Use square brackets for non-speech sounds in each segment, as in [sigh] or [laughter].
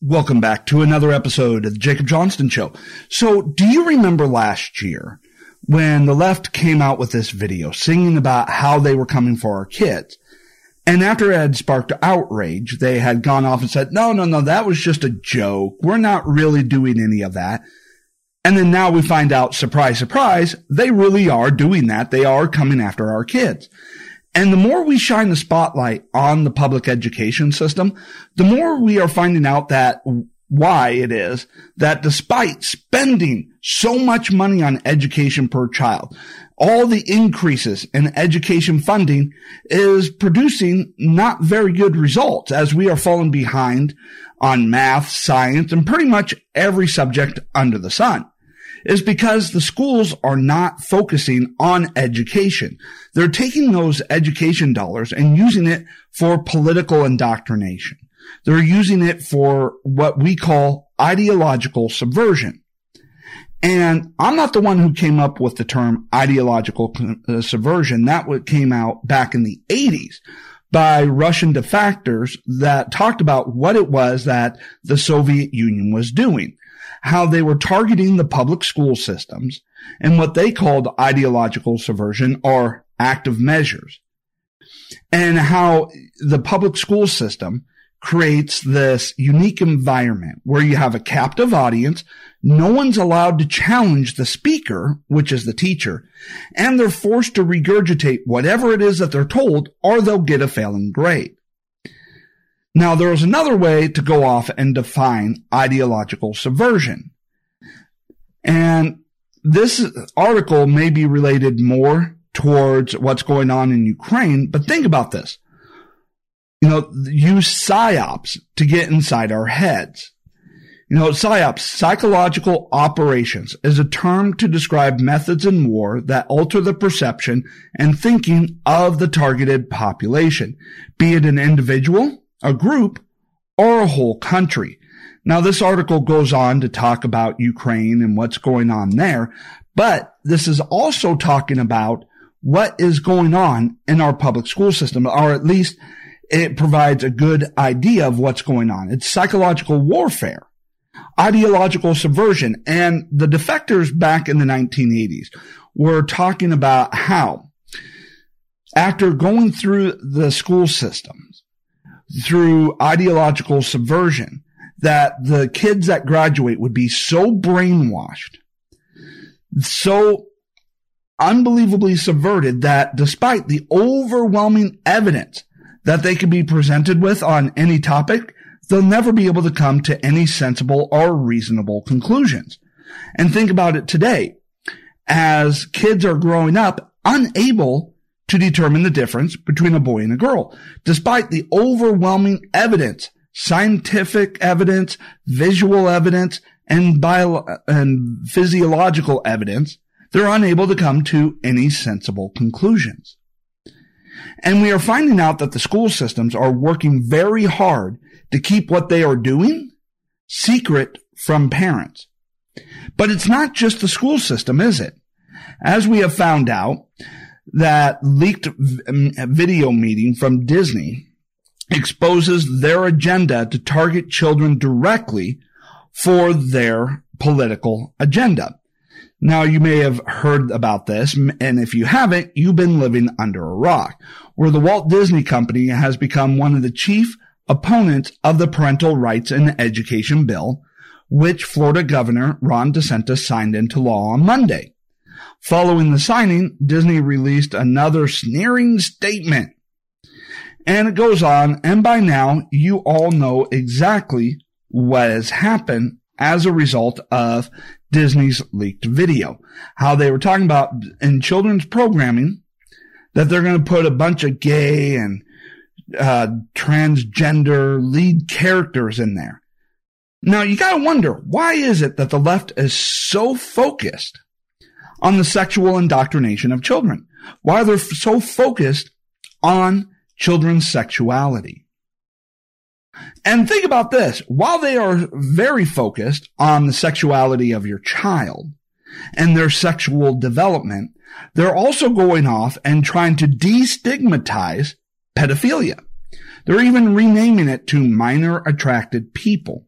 Welcome back to another episode of the Jacob Johnston Show. So, do you remember last year when the left came out with this video singing about how they were coming for our kids? And after it had sparked outrage, they had gone off and said, no, no, no, that was just a joke. We're not really doing any of that. And then now we find out, surprise, surprise, they really are doing that. They are coming after our kids. And the more we shine the spotlight on the public education system, the more we are finding out that why it is that despite spending so much money on education per child, all the increases in education funding is producing not very good results as we are falling behind on math, science, and pretty much every subject under the sun is because the schools are not focusing on education. They're taking those education dollars and using it for political indoctrination. They're using it for what we call ideological subversion. And I'm not the one who came up with the term ideological uh, subversion. That came out back in the 80s by Russian defectors that talked about what it was that the Soviet Union was doing, how they were targeting the public school systems and what they called ideological subversion or active measures and how the public school system creates this unique environment where you have a captive audience. No one's allowed to challenge the speaker, which is the teacher, and they're forced to regurgitate whatever it is that they're told or they'll get a failing grade. Now, there is another way to go off and define ideological subversion. And this article may be related more towards what's going on in Ukraine, but think about this you know, use psyops to get inside our heads. You know, psyops, psychological operations, is a term to describe methods in war that alter the perception and thinking of the targeted population, be it an individual, a group, or a whole country. Now, this article goes on to talk about Ukraine and what's going on there, but this is also talking about what is going on in our public school system, or at least it provides a good idea of what's going on. It's psychological warfare, ideological subversion. And the defectors back in the 1980s were talking about how after going through the school systems, through ideological subversion, that the kids that graduate would be so brainwashed, so unbelievably subverted that despite the overwhelming evidence that they could be presented with on any topic, they'll never be able to come to any sensible or reasonable conclusions. And think about it today. As kids are growing up, unable to determine the difference between a boy and a girl, despite the overwhelming evidence, scientific evidence, visual evidence, and bio and physiological evidence, they're unable to come to any sensible conclusions. And we are finding out that the school systems are working very hard to keep what they are doing secret from parents. But it's not just the school system, is it? As we have found out, that leaked video meeting from Disney exposes their agenda to target children directly for their political agenda. Now you may have heard about this, and if you haven't, you've been living under a rock, where the Walt Disney Company has become one of the chief opponents of the parental rights and education bill, which Florida Governor Ron DeSantis signed into law on Monday. Following the signing, Disney released another sneering statement. And it goes on, and by now you all know exactly what has happened as a result of Disney's leaked video. How they were talking about in children's programming that they're going to put a bunch of gay and uh, transgender lead characters in there. Now you got to wonder why is it that the left is so focused on the sexual indoctrination of children? Why are they're so focused on children's sexuality? And think about this. While they are very focused on the sexuality of your child and their sexual development, they're also going off and trying to destigmatize pedophilia. They're even renaming it to minor attracted people.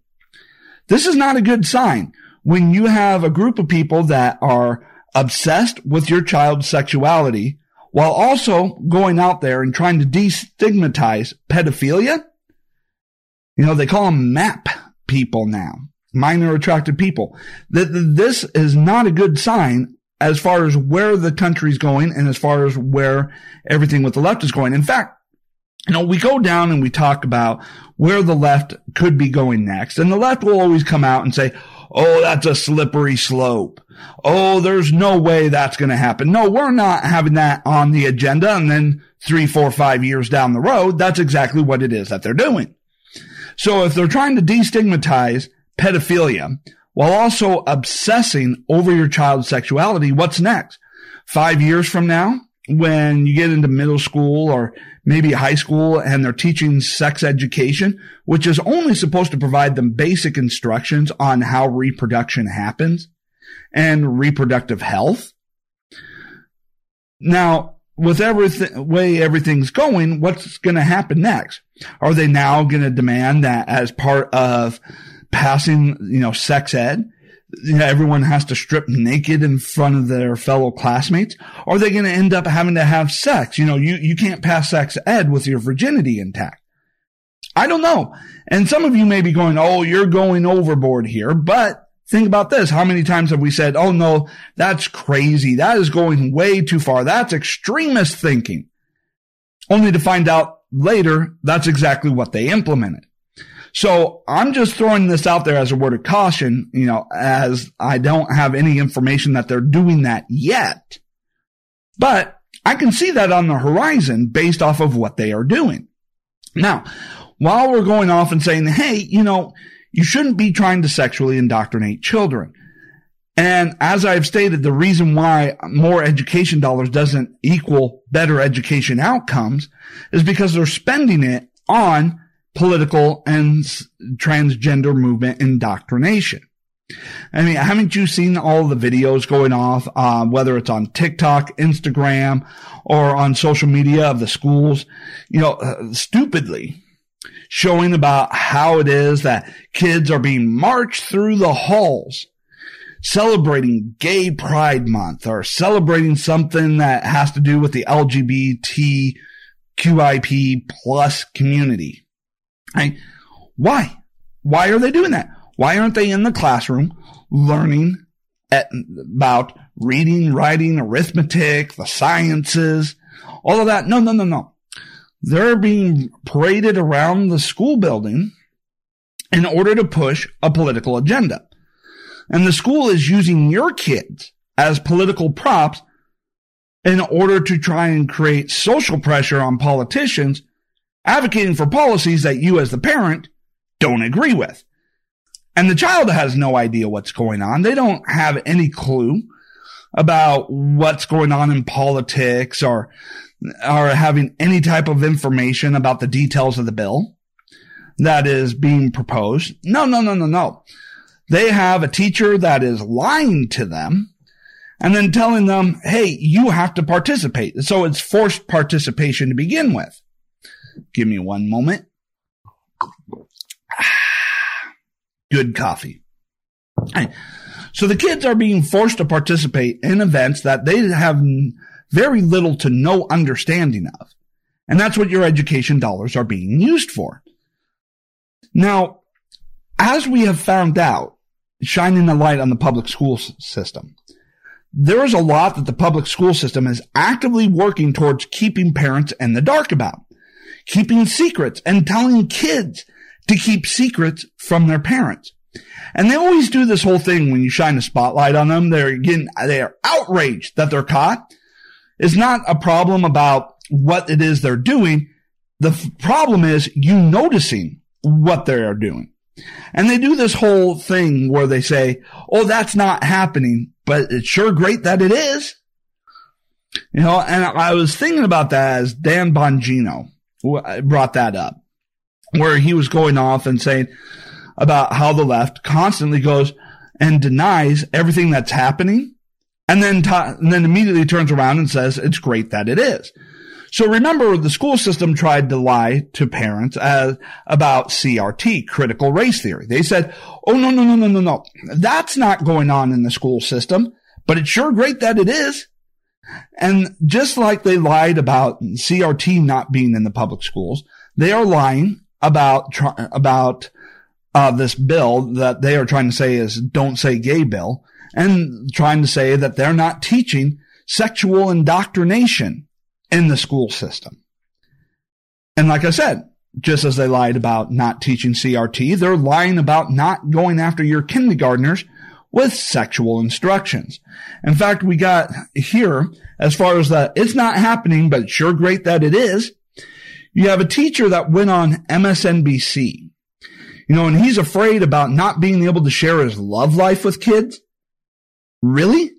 This is not a good sign when you have a group of people that are obsessed with your child's sexuality while also going out there and trying to destigmatize pedophilia. You know, they call them MAP people now, minor attracted people. This is not a good sign as far as where the country's going and as far as where everything with the left is going. In fact, you know, we go down and we talk about where the left could be going next. And the left will always come out and say, Oh, that's a slippery slope. Oh, there's no way that's going to happen. No, we're not having that on the agenda. And then three, four, five years down the road, that's exactly what it is that they're doing. So if they're trying to destigmatize pedophilia while also obsessing over your child's sexuality, what's next? Five years from now, when you get into middle school or maybe high school and they're teaching sex education, which is only supposed to provide them basic instructions on how reproduction happens and reproductive health. Now, with everything, way everything's going, what's going to happen next? Are they now going to demand that as part of passing, you know, sex ed, you know, everyone has to strip naked in front of their fellow classmates? Are they going to end up having to have sex? You know, you, you can't pass sex ed with your virginity intact. I don't know. And some of you may be going, Oh, you're going overboard here, but think about this. How many times have we said, Oh no, that's crazy. That is going way too far. That's extremist thinking. Only to find out later that's exactly what they implemented. So I'm just throwing this out there as a word of caution, you know, as I don't have any information that they're doing that yet. But I can see that on the horizon based off of what they are doing. Now, while we're going off and saying, hey, you know, you shouldn't be trying to sexually indoctrinate children. And as I've stated, the reason why more education dollars doesn't equal better education outcomes is because they're spending it on political and transgender movement indoctrination. I mean, haven't you seen all the videos going off, uh, whether it's on TikTok, Instagram, or on social media of the schools, you know, uh, stupidly showing about how it is that kids are being marched through the halls celebrating gay pride month or celebrating something that has to do with the LGBTQIP plus community. Right? Why? Why are they doing that? Why aren't they in the classroom learning at, about reading, writing, arithmetic, the sciences, all of that? No, no, no, no. They're being paraded around the school building in order to push a political agenda. And the school is using your kids as political props in order to try and create social pressure on politicians advocating for policies that you as the parent don't agree with. And the child has no idea what's going on. They don't have any clue about what's going on in politics or, or having any type of information about the details of the bill that is being proposed. No, no, no, no, no. They have a teacher that is lying to them and then telling them, Hey, you have to participate. So it's forced participation to begin with. Give me one moment. [sighs] Good coffee. So the kids are being forced to participate in events that they have very little to no understanding of. And that's what your education dollars are being used for. Now, as we have found out, shining a light on the public school system, there is a lot that the public school system is actively working towards keeping parents in the dark about keeping secrets and telling kids to keep secrets from their parents. And they always do this whole thing when you shine a spotlight on them. They're getting, they are outraged that they're caught. It's not a problem about what it is they're doing. The f- problem is you noticing what they are doing. And they do this whole thing where they say, Oh, that's not happening, but it's sure great that it is. You know, and I was thinking about that as Dan Bongino brought that up, where he was going off and saying about how the left constantly goes and denies everything that's happening, and then ta- and then immediately turns around and says it's great that it is. So remember, the school system tried to lie to parents as, about CRT, critical race theory. They said, oh, no, no, no, no, no, no. That's not going on in the school system, but it's sure great that it is. And just like they lied about CRT not being in the public schools, they are lying about, about, uh, this bill that they are trying to say is don't say gay bill and trying to say that they're not teaching sexual indoctrination in the school system. And like I said, just as they lied about not teaching CRT, they're lying about not going after your kindergartners with sexual instructions. In fact, we got here, as far as that, it's not happening, but it's sure great that it is. You have a teacher that went on MSNBC, you know, and he's afraid about not being able to share his love life with kids. Really?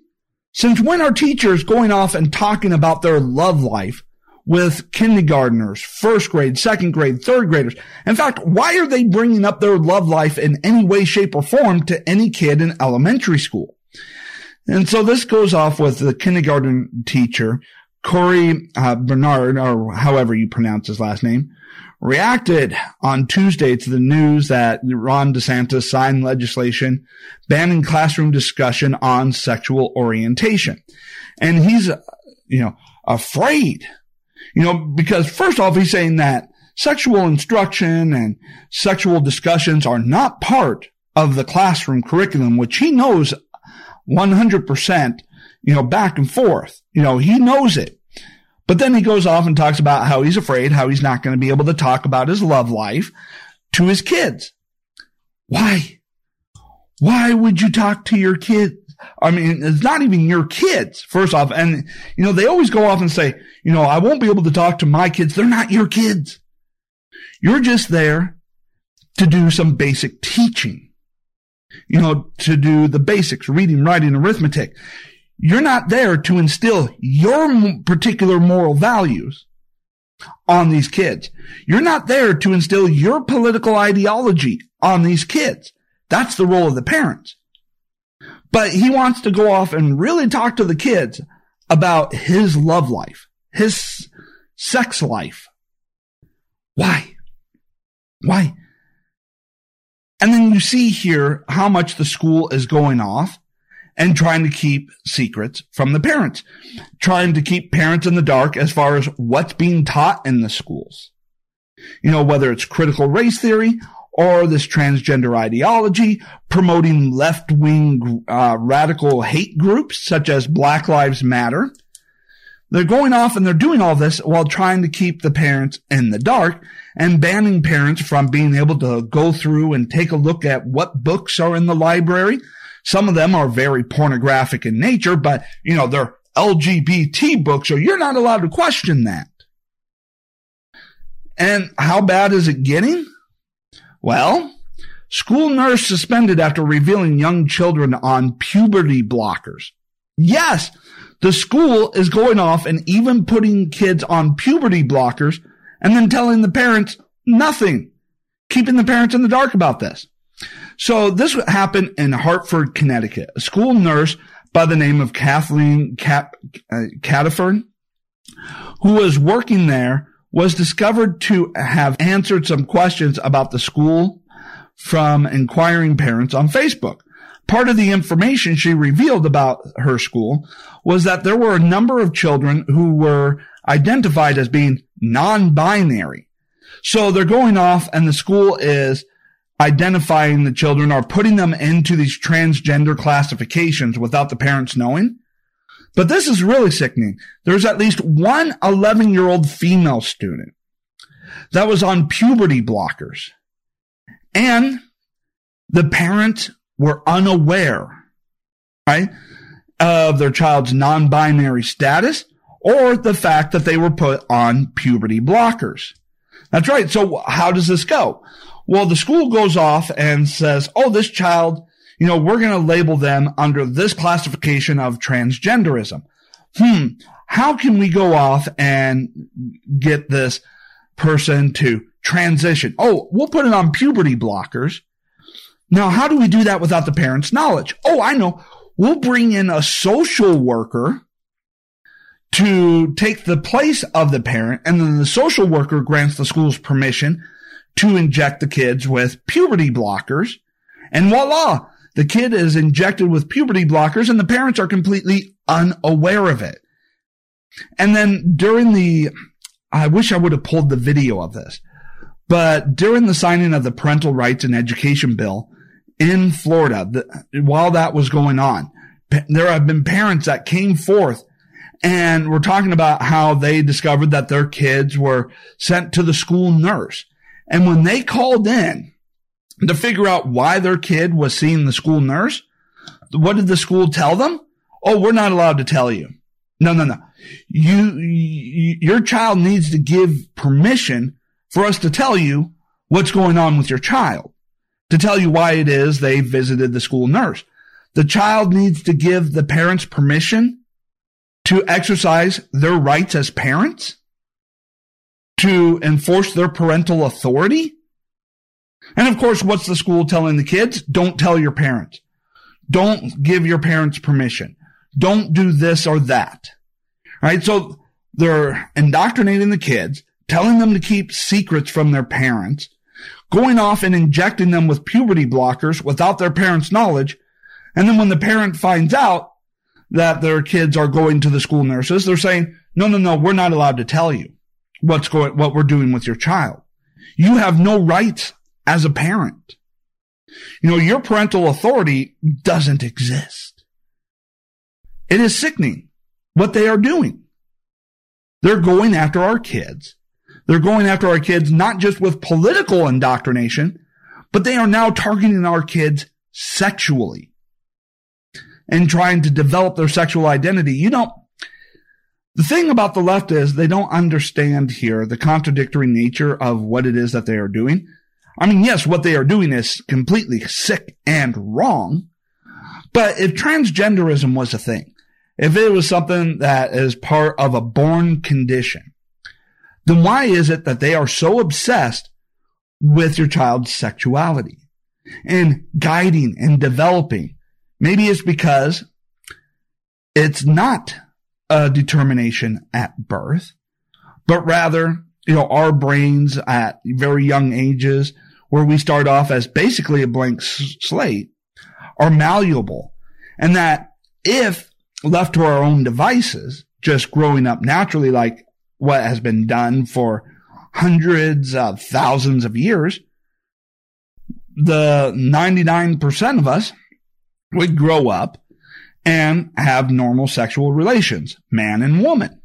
Since when are teachers going off and talking about their love life with kindergartners, first grade, second grade, third graders? In fact, why are they bringing up their love life in any way, shape, or form to any kid in elementary school? And so this goes off with the kindergarten teacher, Corey uh, Bernard, or however you pronounce his last name, reacted on Tuesday to the news that Ron DeSantis signed legislation banning classroom discussion on sexual orientation. And he's, you know, afraid, you know, because first off, he's saying that sexual instruction and sexual discussions are not part of the classroom curriculum, which he knows 100%, you know, back and forth. You know, he knows it. But then he goes off and talks about how he's afraid, how he's not going to be able to talk about his love life to his kids. Why? Why would you talk to your kids? I mean, it's not even your kids, first off. And, you know, they always go off and say, you know, I won't be able to talk to my kids. They're not your kids. You're just there to do some basic teaching, you know, to do the basics, reading, writing, arithmetic. You're not there to instill your particular moral values on these kids. You're not there to instill your political ideology on these kids. That's the role of the parents. But he wants to go off and really talk to the kids about his love life, his sex life. Why? Why? And then you see here how much the school is going off and trying to keep secrets from the parents, trying to keep parents in the dark as far as what's being taught in the schools. You know, whether it's critical race theory or this transgender ideology, promoting left-wing uh, radical hate groups such as Black Lives Matter. They're going off and they're doing all this while trying to keep the parents in the dark and banning parents from being able to go through and take a look at what books are in the library, some of them are very pornographic in nature, but you know, they're LGBT books, so you're not allowed to question that. And how bad is it getting? Well, school nurse suspended after revealing young children on puberty blockers. Yes, the school is going off and even putting kids on puberty blockers and then telling the parents nothing, keeping the parents in the dark about this. So this happened in Hartford, Connecticut. A school nurse by the name of Kathleen Cat, uh, who was working there, was discovered to have answered some questions about the school from inquiring parents on Facebook. Part of the information she revealed about her school was that there were a number of children who were identified as being non-binary. So they're going off and the school is identifying the children or putting them into these transgender classifications without the parents knowing. But this is really sickening. There's at least one 11 year old female student that was on puberty blockers and the parents were unaware, right, of their child's non-binary status or the fact that they were put on puberty blockers. That's right. So how does this go? Well, the school goes off and says, oh, this child, you know, we're going to label them under this classification of transgenderism. Hmm. How can we go off and get this person to transition? Oh, we'll put it on puberty blockers. Now, how do we do that without the parents' knowledge? Oh, I know. We'll bring in a social worker to take the place of the parent. And then the social worker grants the school's permission to inject the kids with puberty blockers. And voila, the kid is injected with puberty blockers and the parents are completely unaware of it. And then during the, I wish I would have pulled the video of this, but during the signing of the parental rights and education bill in Florida, the, while that was going on, there have been parents that came forth and we're talking about how they discovered that their kids were sent to the school nurse. And when they called in to figure out why their kid was seeing the school nurse, what did the school tell them? Oh, we're not allowed to tell you. No, no, no. You, you, your child needs to give permission for us to tell you what's going on with your child, to tell you why it is they visited the school nurse. The child needs to give the parents permission to exercise their rights as parents, to enforce their parental authority. And of course, what's the school telling the kids? Don't tell your parents. Don't give your parents permission. Don't do this or that. Right? So they're indoctrinating the kids, telling them to keep secrets from their parents, going off and injecting them with puberty blockers without their parents' knowledge. And then when the parent finds out that their kids are going to the school nurses, they're saying, no, no, no, we're not allowed to tell you what's going, what we're doing with your child. You have no rights as a parent. You know, your parental authority doesn't exist. It is sickening what they are doing. They're going after our kids. They're going after our kids not just with political indoctrination, but they are now targeting our kids sexually and trying to develop their sexual identity. You don't, the thing about the left is they don't understand here the contradictory nature of what it is that they are doing. I mean, yes, what they are doing is completely sick and wrong. But if transgenderism was a thing, if it was something that is part of a born condition, then why is it that they are so obsessed with your child's sexuality and guiding and developing? Maybe it's because it's not a determination at birth, but rather, you know, our brains at very young ages where we start off as basically a blank slate are malleable and that if left to our own devices, just growing up naturally like what has been done for hundreds of thousands of years, the 99% of us would grow up and have normal sexual relations, man and woman.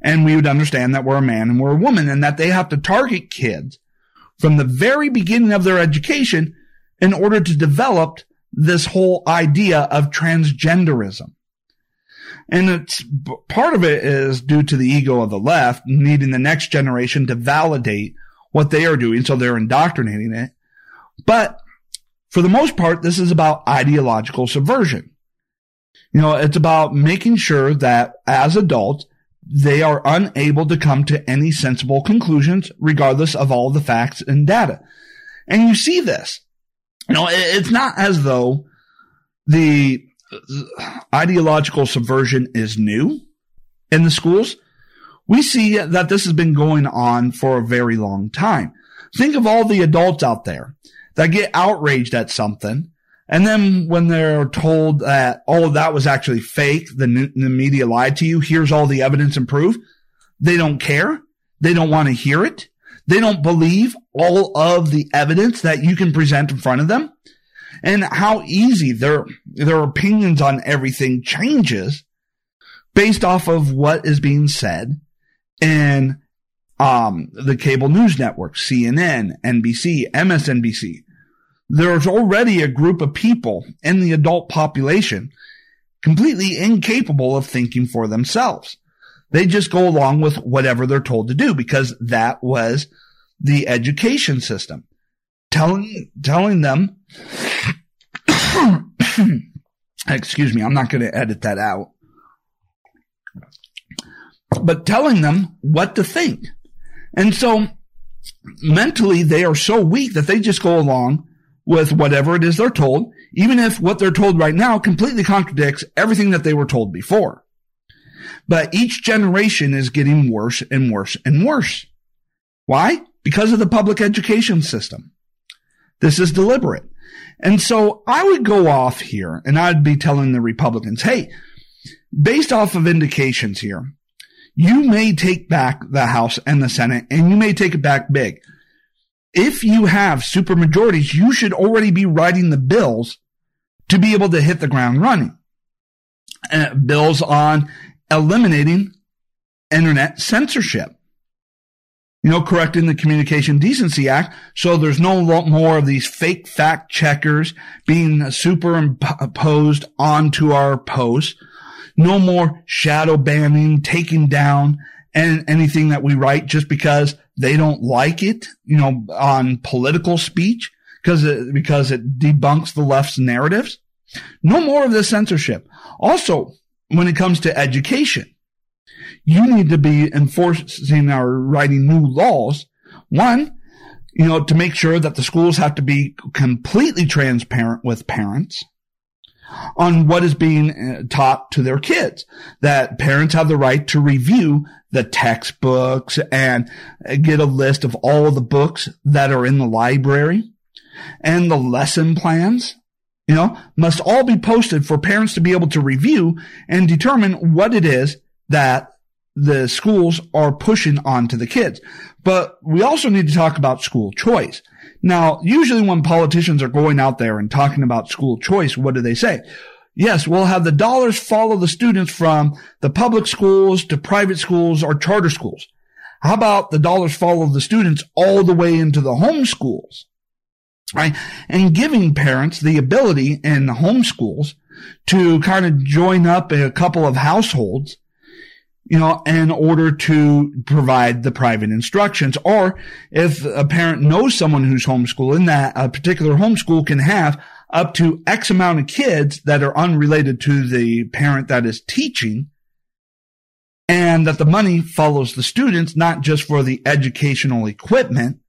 And we would understand that we're a man and we're a woman and that they have to target kids from the very beginning of their education in order to develop this whole idea of transgenderism. And it's part of it is due to the ego of the left needing the next generation to validate what they are doing. So they're indoctrinating it. But for the most part, this is about ideological subversion. You know, it's about making sure that as adults, they are unable to come to any sensible conclusions regardless of all the facts and data. And you see this. You know, it's not as though the ideological subversion is new in the schools. We see that this has been going on for a very long time. Think of all the adults out there that get outraged at something. And then when they're told that, oh, that was actually fake, the, the media lied to you, here's all the evidence and proof, they don't care. They don't want to hear it. They don't believe all of the evidence that you can present in front of them and how easy their, their opinions on everything changes based off of what is being said in um, the cable news networks, CNN, NBC, MSNBC. There's already a group of people in the adult population completely incapable of thinking for themselves. They just go along with whatever they're told to do because that was the education system telling, telling them, [coughs] excuse me, I'm not going to edit that out, but telling them what to think. And so mentally they are so weak that they just go along with whatever it is they're told, even if what they're told right now completely contradicts everything that they were told before. But each generation is getting worse and worse and worse. Why? Because of the public education system. This is deliberate. And so I would go off here and I'd be telling the Republicans, hey, based off of indications here, you may take back the House and the Senate and you may take it back big. If you have super majorities, you should already be writing the bills to be able to hit the ground running. Uh, bills on eliminating internet censorship. You know, correcting the Communication Decency Act so there's no more of these fake fact checkers being superimposed onto our posts. No more shadow banning, taking down and anything that we write just because they don't like it, you know, on political speech because it, because it debunks the left's narratives. No more of this censorship. Also, when it comes to education, you need to be enforcing or writing new laws. One, you know, to make sure that the schools have to be completely transparent with parents on what is being uh, taught to their kids. That parents have the right to review the textbooks and get a list of all the books that are in the library and the lesson plans you know, must all be posted for parents to be able to review and determine what it is that the schools are pushing onto the kids. But we also need to talk about school choice. Now, usually when politicians are going out there and talking about school choice, what do they say? Yes, we'll have the dollars follow the students from the public schools to private schools or charter schools. How about the dollars follow the students all the way into the home schools? right? And giving parents the ability in the home schools to kind of join up a couple of households, you know, in order to provide the private instructions. Or if a parent knows someone who's homeschooling, that a particular homeschool can have up to X amount of kids that are unrelated to the parent that is teaching. And that the money follows the students, not just for the educational equipment,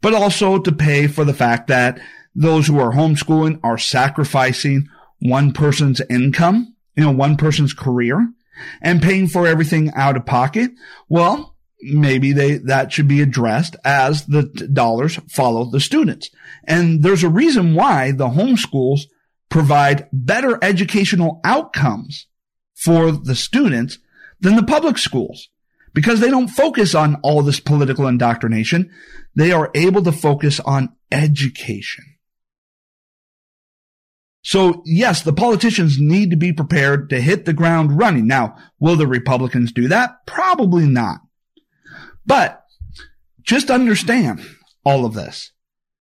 but also to pay for the fact that those who are homeschooling are sacrificing one person's income, you know, one person's career and paying for everything out of pocket. Well, maybe they, that should be addressed as the dollars follow the students. And there's a reason why the homeschools provide better educational outcomes for the students than the public schools because they don't focus on all this political indoctrination. They are able to focus on education. So yes, the politicians need to be prepared to hit the ground running. Now, will the Republicans do that? Probably not. But just understand all of this.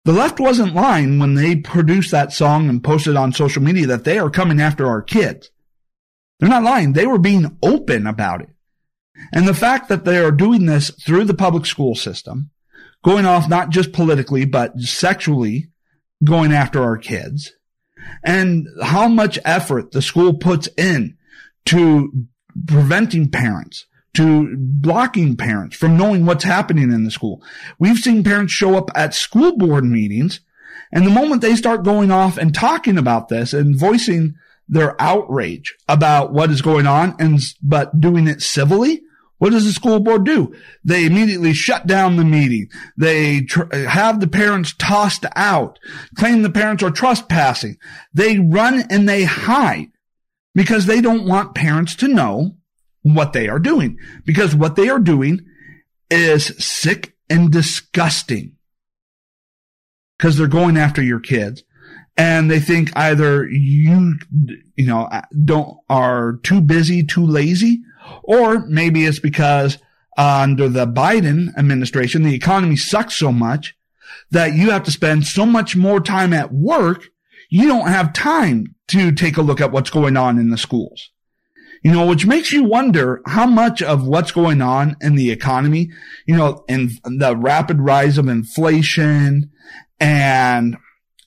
The left wasn't lying when they produced that song and posted on social media that they are coming after our kids. They're not lying. They were being open about it. And the fact that they are doing this through the public school system, going off not just politically, but sexually going after our kids, and how much effort the school puts in to preventing parents, to blocking parents from knowing what's happening in the school. We've seen parents show up at school board meetings, and the moment they start going off and talking about this and voicing their outrage about what is going on and, but doing it civilly, what does the school board do? They immediately shut down the meeting. They tr- have the parents tossed out, claim the parents are trespassing. They run and they hide because they don't want parents to know what they are doing because what they are doing is sick and disgusting because they're going after your kids and they think either you, you know, don't, are too busy, too lazy, or maybe it's because uh, under the Biden administration, the economy sucks so much that you have to spend so much more time at work. You don't have time to take a look at what's going on in the schools. You know, which makes you wonder how much of what's going on in the economy, you know, and the rapid rise of inflation and,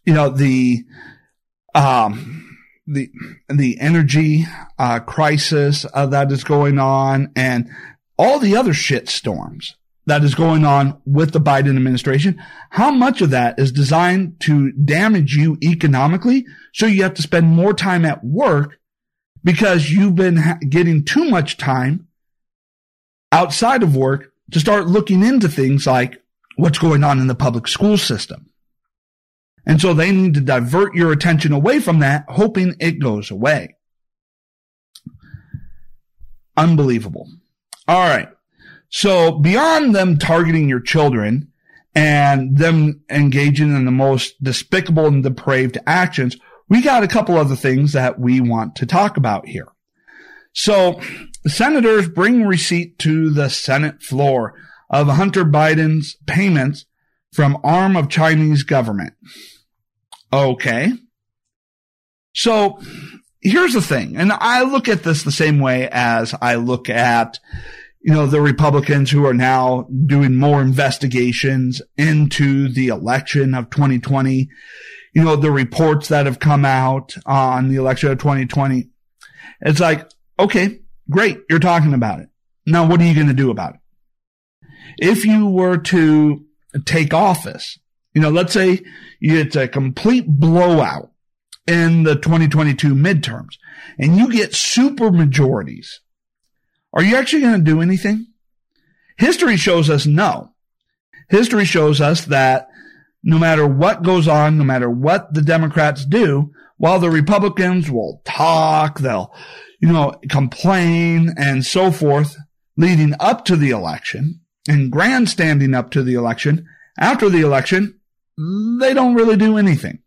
you know, the, um, the the energy uh, crisis uh, that is going on and all the other shit storms that is going on with the Biden administration, how much of that is designed to damage you economically? So you have to spend more time at work because you've been getting too much time outside of work to start looking into things like what's going on in the public school system. And so they need to divert your attention away from that, hoping it goes away. Unbelievable. All right. So beyond them targeting your children and them engaging in the most despicable and depraved actions, we got a couple other things that we want to talk about here. So senators bring receipt to the Senate floor of Hunter Biden's payments from arm of Chinese government. Okay. So here's the thing. And I look at this the same way as I look at, you know, the Republicans who are now doing more investigations into the election of 2020. You know, the reports that have come out on the election of 2020. It's like, okay, great. You're talking about it. Now, what are you going to do about it? If you were to take office, you know, let's say it's a complete blowout in the 2022 midterms and you get super majorities. Are you actually going to do anything? History shows us no. History shows us that no matter what goes on, no matter what the Democrats do, while the Republicans will talk, they'll, you know, complain and so forth leading up to the election and grandstanding up to the election, after the election, they don't really do anything.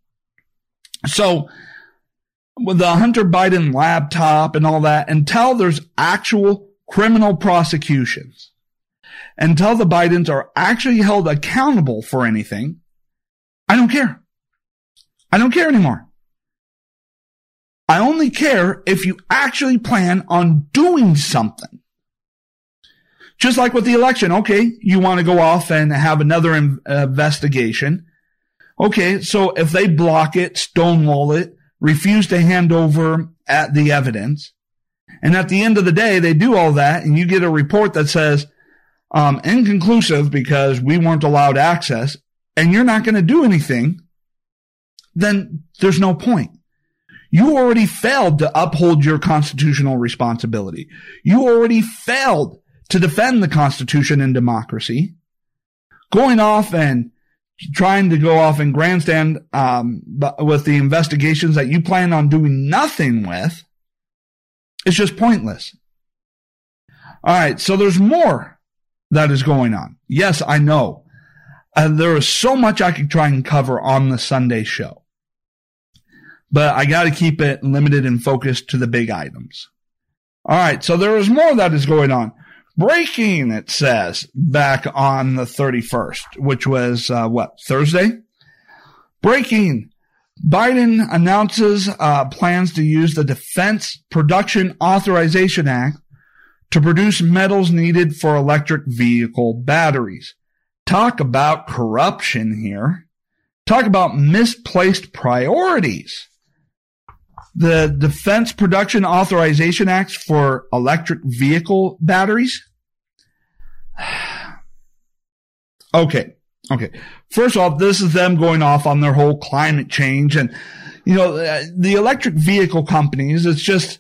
So with the Hunter Biden laptop and all that, until there's actual criminal prosecutions, until the Bidens are actually held accountable for anything, I don't care. I don't care anymore. I only care if you actually plan on doing something. Just like with the election. Okay. You want to go off and have another investigation. Okay, so if they block it, stonewall it, refuse to hand over at the evidence, and at the end of the day, they do all that, and you get a report that says, um, inconclusive because we weren't allowed access, and you're not going to do anything, then there's no point. You already failed to uphold your constitutional responsibility. You already failed to defend the Constitution and democracy. Going off and trying to go off and grandstand um, with the investigations that you plan on doing nothing with it's just pointless. All right, so there's more that is going on. Yes, I know. Uh, there is so much I could try and cover on the Sunday show, but I got to keep it limited and focused to the big items. All right, so there is more that is going on. Breaking, it says, back on the 31st, which was, uh, what, Thursday? Breaking. Biden announces uh, plans to use the Defense Production Authorization Act to produce metals needed for electric vehicle batteries. Talk about corruption here. Talk about misplaced priorities the Defense Production Authorization Act for electric vehicle batteries. [sighs] okay. Okay. First off, this is them going off on their whole climate change and, you know, uh, the electric vehicle companies, it's just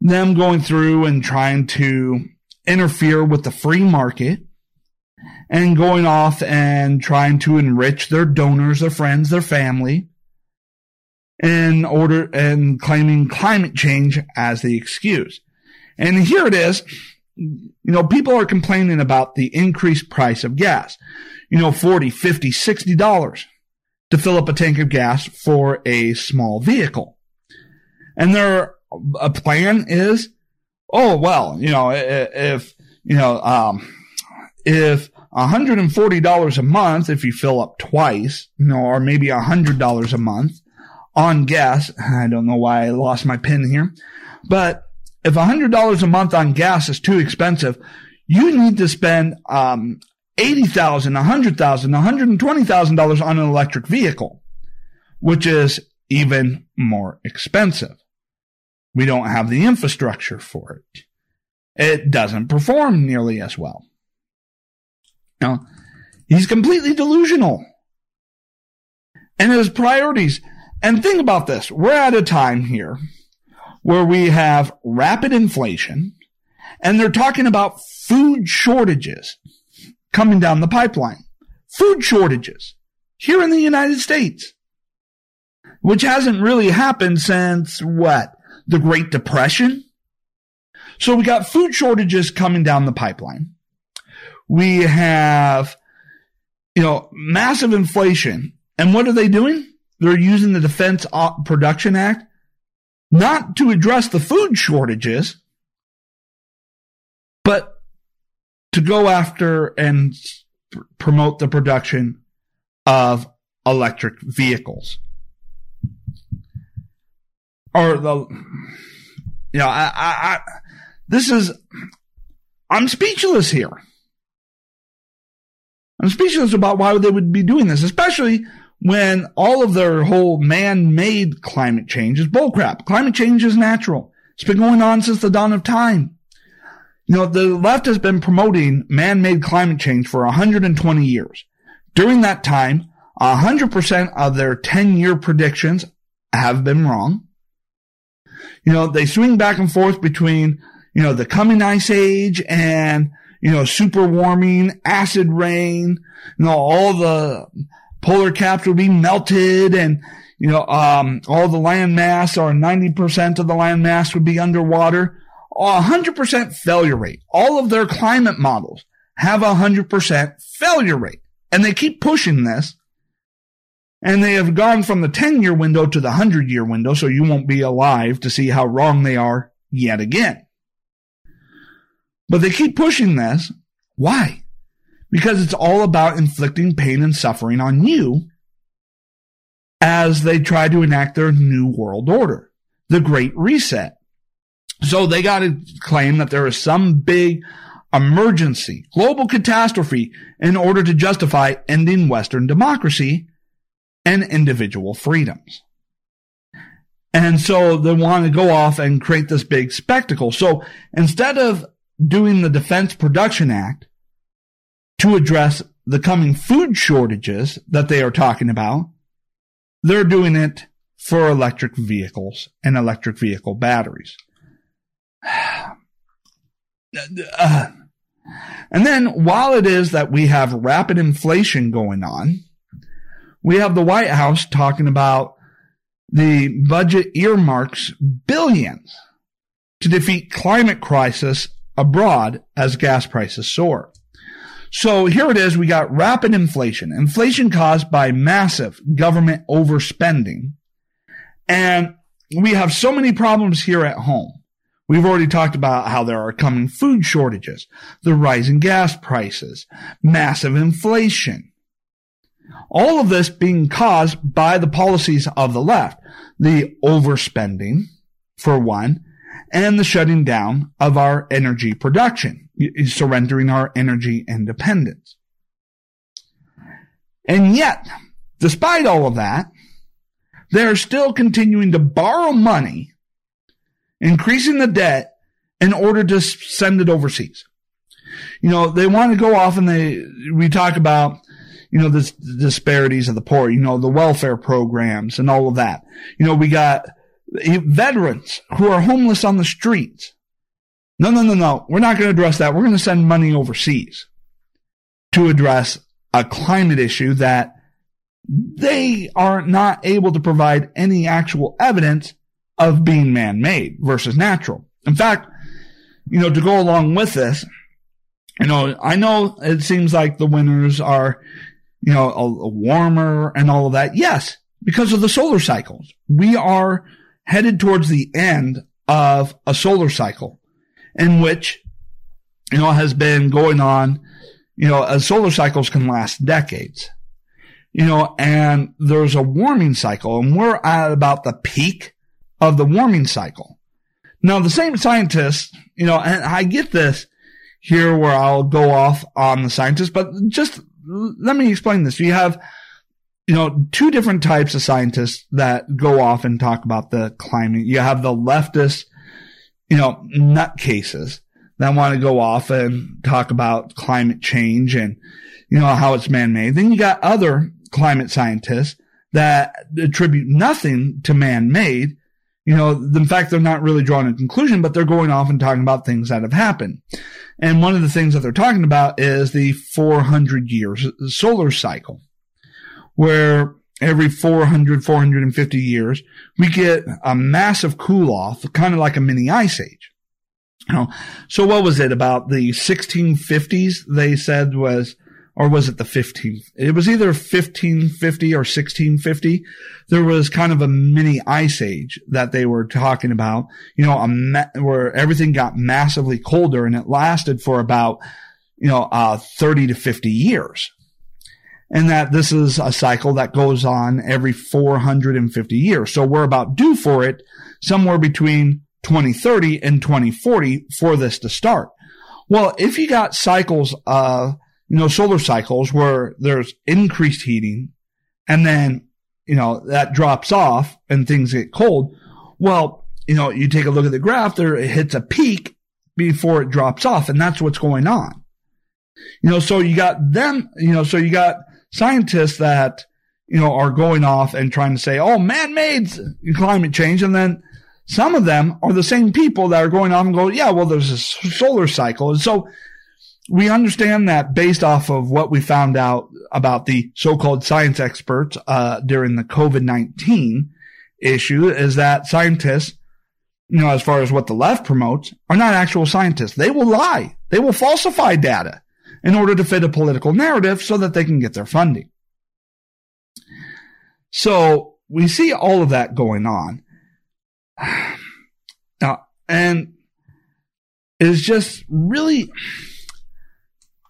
them going through and trying to interfere with the free market and going off and trying to enrich their donors, their friends, their family in order and claiming climate change as the excuse. And here it is. You know, people are complaining about the increased price of gas. You know, 40, 50, 60 dollars to fill up a tank of gas for a small vehicle. And their a plan is, oh, well, you know, if, you know, um, if $140 a month, if you fill up twice, you know, or maybe $100 a month, on gas. I don't know why I lost my pin here, but if $100 a month on gas is too expensive, you need to spend, um, $80,000, $100,000, $120,000 on an electric vehicle, which is even more expensive. We don't have the infrastructure for it. It doesn't perform nearly as well. Now, he's completely delusional. And his priorities, and think about this. We're at a time here where we have rapid inflation and they're talking about food shortages coming down the pipeline. Food shortages here in the United States, which hasn't really happened since what? The Great Depression? So we got food shortages coming down the pipeline. We have, you know, massive inflation. And what are they doing? They're using the Defense Production Act not to address the food shortages, but to go after and promote the production of electric vehicles. Or the, you know, I, I, I this is, I'm speechless here. I'm speechless about why they would be doing this, especially when all of their whole man-made climate change is bullcrap. Climate change is natural. It's been going on since the dawn of time. You know, the left has been promoting man-made climate change for 120 years. During that time, 100% of their 10-year predictions have been wrong. You know, they swing back and forth between, you know, the coming ice age and, you know, super warming, acid rain, you know, all the polar caps will be melted and, you know, um, all the land mass or 90% of the land mass would be underwater. 100% failure rate. All of their climate models have a 100% failure rate. And they keep pushing this. And they have gone from the 10 year window to the 100 year window, so you won't be alive to see how wrong they are yet again. But they keep pushing this. Why? because it's all about inflicting pain and suffering on you as they try to enact their new world order, the Great Reset. So they got to claim that there is some big emergency, global catastrophe in order to justify ending Western democracy and individual freedoms. And so they want to go off and create this big spectacle. So instead of doing the Defense Production Act, to address the coming food shortages that they are talking about, they're doing it for electric vehicles and electric vehicle batteries. Uh, [sighs] and then while it is that we have rapid inflation going on, we have the White House talking about the budget earmarks billions to defeat climate crisis abroad as gas prices soar. So here it is. We got rapid inflation, inflation caused by massive government overspending. And we have so many problems here at home. We've already talked about how there are coming food shortages, the rising gas prices, massive inflation. All of this being caused by the policies of the left, the overspending, for one, and the shutting down of our energy production, surrendering our energy independence. And yet, despite all of that, they're still continuing to borrow money, increasing the debt in order to send it overseas. You know, they want to go off and they, we talk about, you know, the disparities of the poor, you know, the welfare programs and all of that. You know, we got veterans who are homeless on the streets. No, no, no, no. We're not going to address that. We're going to send money overseas to address a climate issue that they are not able to provide any actual evidence of being man-made versus natural. In fact, you know, to go along with this, you know, I know it seems like the winters are, you know, a, a warmer and all of that. Yes, because of the solar cycles. We are headed towards the end of a solar cycle in which, you know, has been going on, you know, as solar cycles can last decades, you know, and there's a warming cycle and we're at about the peak of the warming cycle. Now, the same scientists, you know, and I get this here where I'll go off on the scientists, but just let me explain this. You have you know, two different types of scientists that go off and talk about the climate. You have the leftist, you know, nutcases that want to go off and talk about climate change and, you know, how it's man-made. Then you got other climate scientists that attribute nothing to man-made, You know, in fact, they're not really drawing a conclusion, but they're going off and talking about things that have happened. And one of the things that they're talking about is the 400 years solar cycle, where every 400, 450 years, we get a massive cool off, kind of like a mini ice age. You know, so what was it about the 1650s? They said was, or was it the 15th? It was either 1550 or 1650. There was kind of a mini ice age that they were talking about, you know, ma- where everything got massively colder and it lasted for about, you know, uh, 30 to 50 years and that this is a cycle that goes on every 450 years. So we're about due for it somewhere between 2030 and 2040 for this to start. Well, if you got cycles, uh, you know, solar cycles where there's increased heating and then, you know, that drops off and things get cold. Well, you know, you take a look at the graph there, it hits a peak before it drops off. And that's what's going on. You know, so you got them, you know, so you got scientists that, you know, are going off and trying to say, oh, man-made climate change. And then some of them are the same people that are going off and go, yeah, well, there's a solar cycle. And so we understand that based off of what we found out about the so-called science experts, uh, during the COVID-19 issue is that scientists, you know, as far as what the left promotes, are not actual scientists. They will lie. They will falsify data in order to fit a political narrative so that they can get their funding. So we see all of that going on. [sighs] Now, and it's just really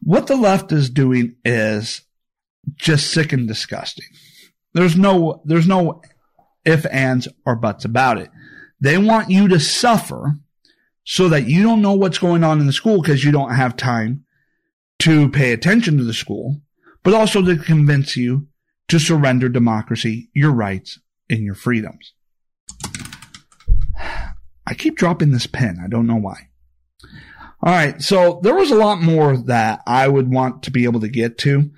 what the left is doing is just sick and disgusting. There's no, there's no if, ands, or buts about it. They want you to suffer so that you don't know what's going on in the school because you don't have time to pay attention to the school, but also to convince you to surrender democracy, your rights, and your freedoms. I keep dropping this pen. I don't know why. All right. So there was a lot more that I would want to be able to get to.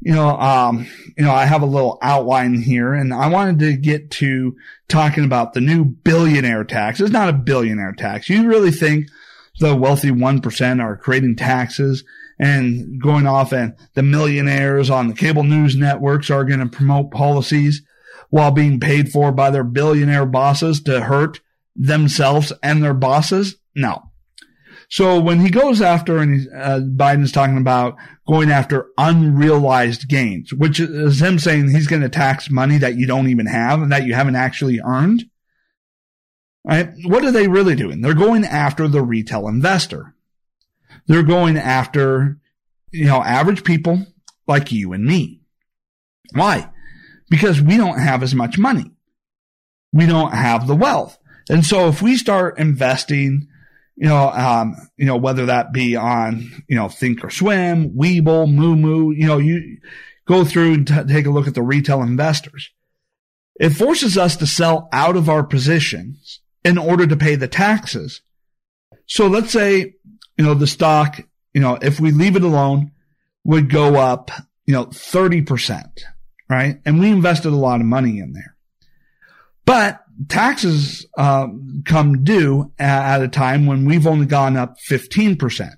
You know, um, you know, I have a little outline here and I wanted to get to talking about the new billionaire tax. It's not a billionaire tax. You really think the wealthy 1% are creating taxes and going off and the millionaires on the cable news networks are going to promote policies while being paid for by their billionaire bosses to hurt themselves and their bosses? No. So when he goes after, and uh, Biden's talking about going after unrealized gains, which is him saying he's going to tax money that you don't even have and that you haven't actually earned. Right? What are they really doing? They're going after the retail investor. They're going after, you know, average people like you and me. Why? Because we don't have as much money. We don't have the wealth. And so if we start investing, you know, um, you know, whether that be on, you know, Thinkorswim, Webull, Moomoo, you know, you go through and t- take a look at the retail investors. It forces us to sell out of our positions in order to pay the taxes. So let's say you know, the stock, you know, if we leave it alone, would go up, you know, 30%, right? And we invested a lot of money in there. But taxes uh, come due at a time when we've only gone up 15%.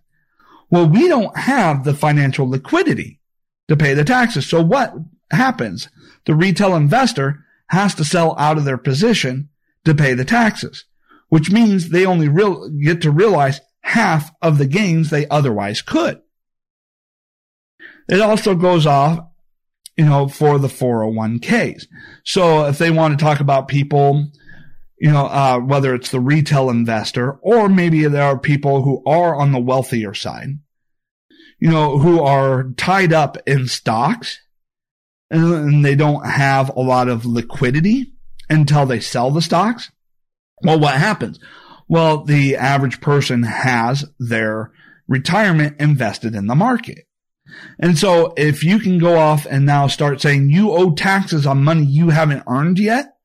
Well, we don't have the financial liquidity to pay the taxes. So what happens? The retail investor has to sell out of their position to pay the taxes, which means they only real, get to realize half of the gains they otherwise could. It also goes off, you know, for the 401ks. So if they want to talk about people, you know, uh, whether it's the retail investor or maybe there are people who are on the wealthier side, you know, who are tied up in stocks and they don't have a lot of liquidity until they sell the stocks. Well, what happens? Well, the average person has their retirement invested in the market. And so if you can go off and now start saying you owe taxes on money you haven't earned yet,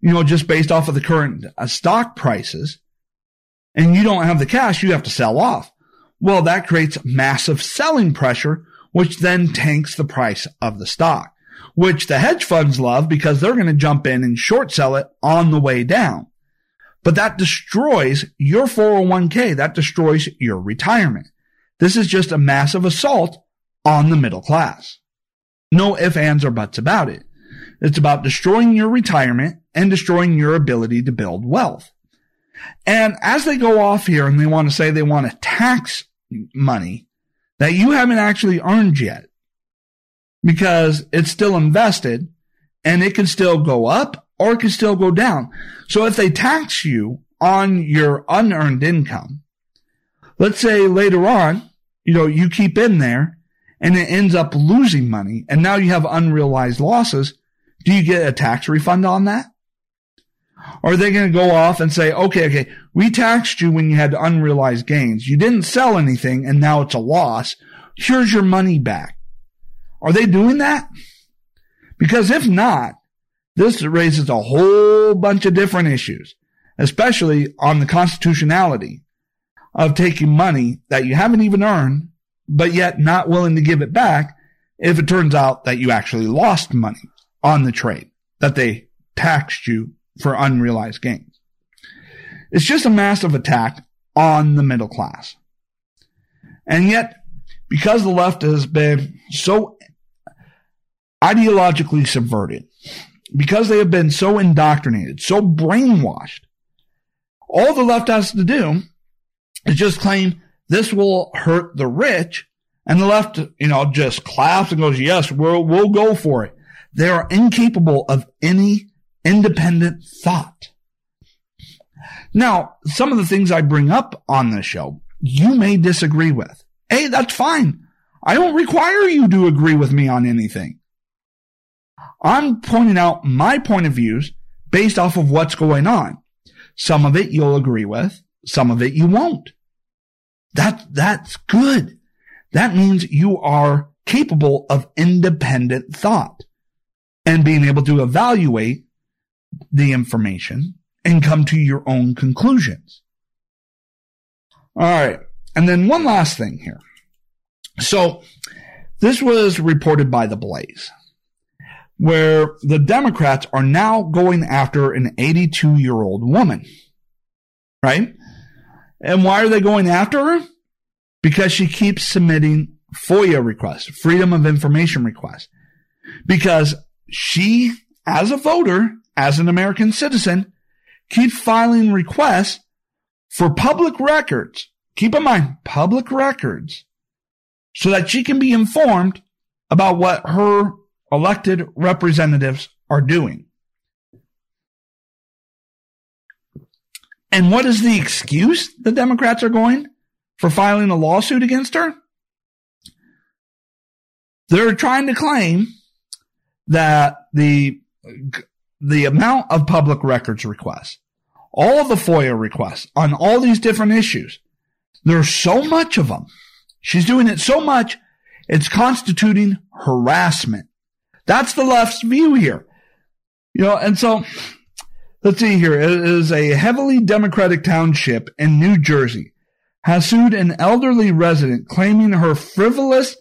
you know, just based off of the current uh, stock prices, and you don't have the cash, you have to sell off. Well, that creates massive selling pressure, which then tanks the price of the stock, which the hedge funds love because they're going to jump in and short sell it on the way down. But that destroys your 401k. That destroys your retirement. This is just a massive assault on the middle class. No ifs, ands, or buts about it. It's about destroying your retirement and destroying your ability to build wealth. And as they go off here and they want to say they want to tax money that you haven't actually earned yet because it's still invested and it can still go up or it can still go down. So if they tax you on your unearned income, let's say later on, you know, you keep in there and it ends up losing money and now you have unrealized losses. Do you get a tax refund on that? Or are they going to go off and say, okay, okay, we taxed you when you had unrealized gains. You didn't sell anything and now it's a loss. Here's your money back. Are they doing that? Because if not, this raises a whole bunch of different issues, especially on the constitutionality of taking money that you haven't even earned, but yet not willing to give it back if it turns out that you actually lost money on the trade, that they taxed you for unrealized gains. It's just a massive attack on the middle class. And yet, because the left has been so ideologically subverted, because they have been so indoctrinated, so brainwashed, all the left has to do is just claim this will hurt the rich. And the left, you know, just claps and goes, yes, we'll, we'll go for it. They are incapable of any independent thought. Now, some of the things I bring up on this show, you may disagree with. Hey, that's fine. I don't require you to agree with me on anything. I'm pointing out my point of views based off of what's going on. Some of it you'll agree with, some of it you won't. That, that's good. That means you are capable of independent thought and being able to evaluate the information and come to your own conclusions. All right. And then one last thing here. So this was reported by the Blaze where the Democrats are now going after an 82 year old woman. Right? And why are they going after her? Because she keeps submitting FOIA requests, Freedom of Information requests. Because she, as a voter, as an American citizen, keeps filing requests for public records. Keep in mind, public records, so that she can be informed about what her elected representatives are doing. And what is the excuse the Democrats are going for filing a lawsuit against her? They're trying to claim that the the amount of public records requests, all the FOIA requests on all these different issues, there's so much of them. She's doing it so much, it's constituting harassment. That's the left's view here. You know, and so let's see here. It is a heavily Democratic township in New Jersey has sued an elderly resident claiming her frivolous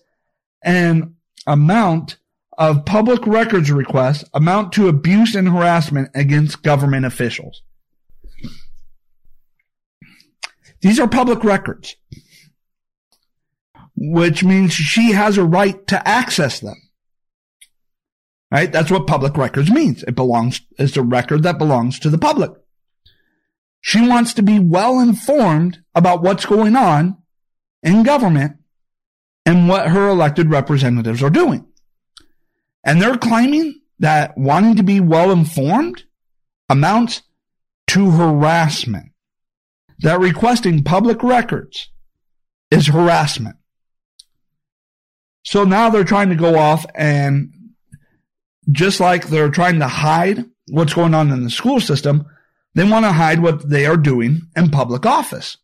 and amount of public records requests amount to abuse and harassment against government officials. These are public records, which means she has a right to access them. Right? That's what public records means. It belongs, it's a record that belongs to the public. She wants to be well informed about what's going on in government and what her elected representatives are doing. And they're claiming that wanting to be well informed amounts to harassment. That requesting public records is harassment. So now they're trying to go off and just like they're trying to hide what's going on in the school system, they want to hide what they are doing in public office.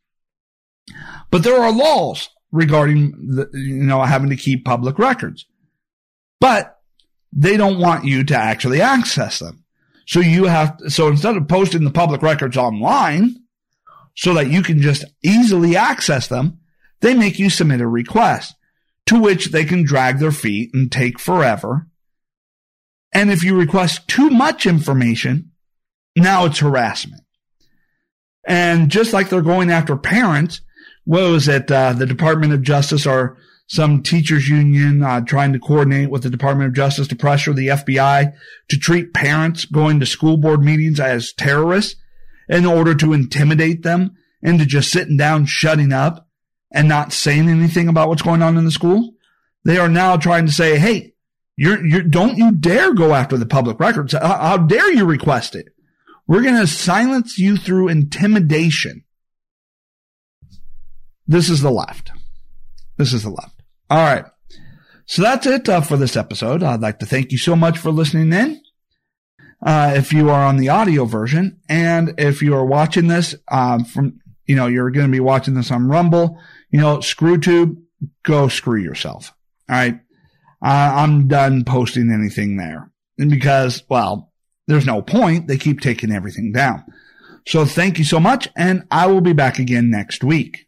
But there are laws regarding the, you know, having to keep public records. But they don't want you to actually access them. So you have, so instead of posting the public records online so that you can just easily access them, they make you submit a request to which they can drag their feet and take forever. And if you request too much information, now it's harassment. And just like they're going after parents, what was it? Uh, the Department of Justice or some teachers union uh, trying to coordinate with the Department of Justice to pressure the FBI to treat parents going to school board meetings as terrorists in order to intimidate them into just sitting down, shutting up and not saying anything about what's going on in the school. They are now trying to say, Hey, you're, you're, don't you dare go after the public records. How, how dare you request it? We're going to silence you through intimidation. This is the left. This is the left. All right. So that's it uh, for this episode. I'd like to thank you so much for listening in. Uh, if you are on the audio version and if you are watching this um, from, you know, you're going to be watching this on Rumble, you know, ScrewTube, go screw yourself. All right. Uh, I'm done posting anything there and because, well, there's no point. They keep taking everything down. So thank you so much. And I will be back again next week.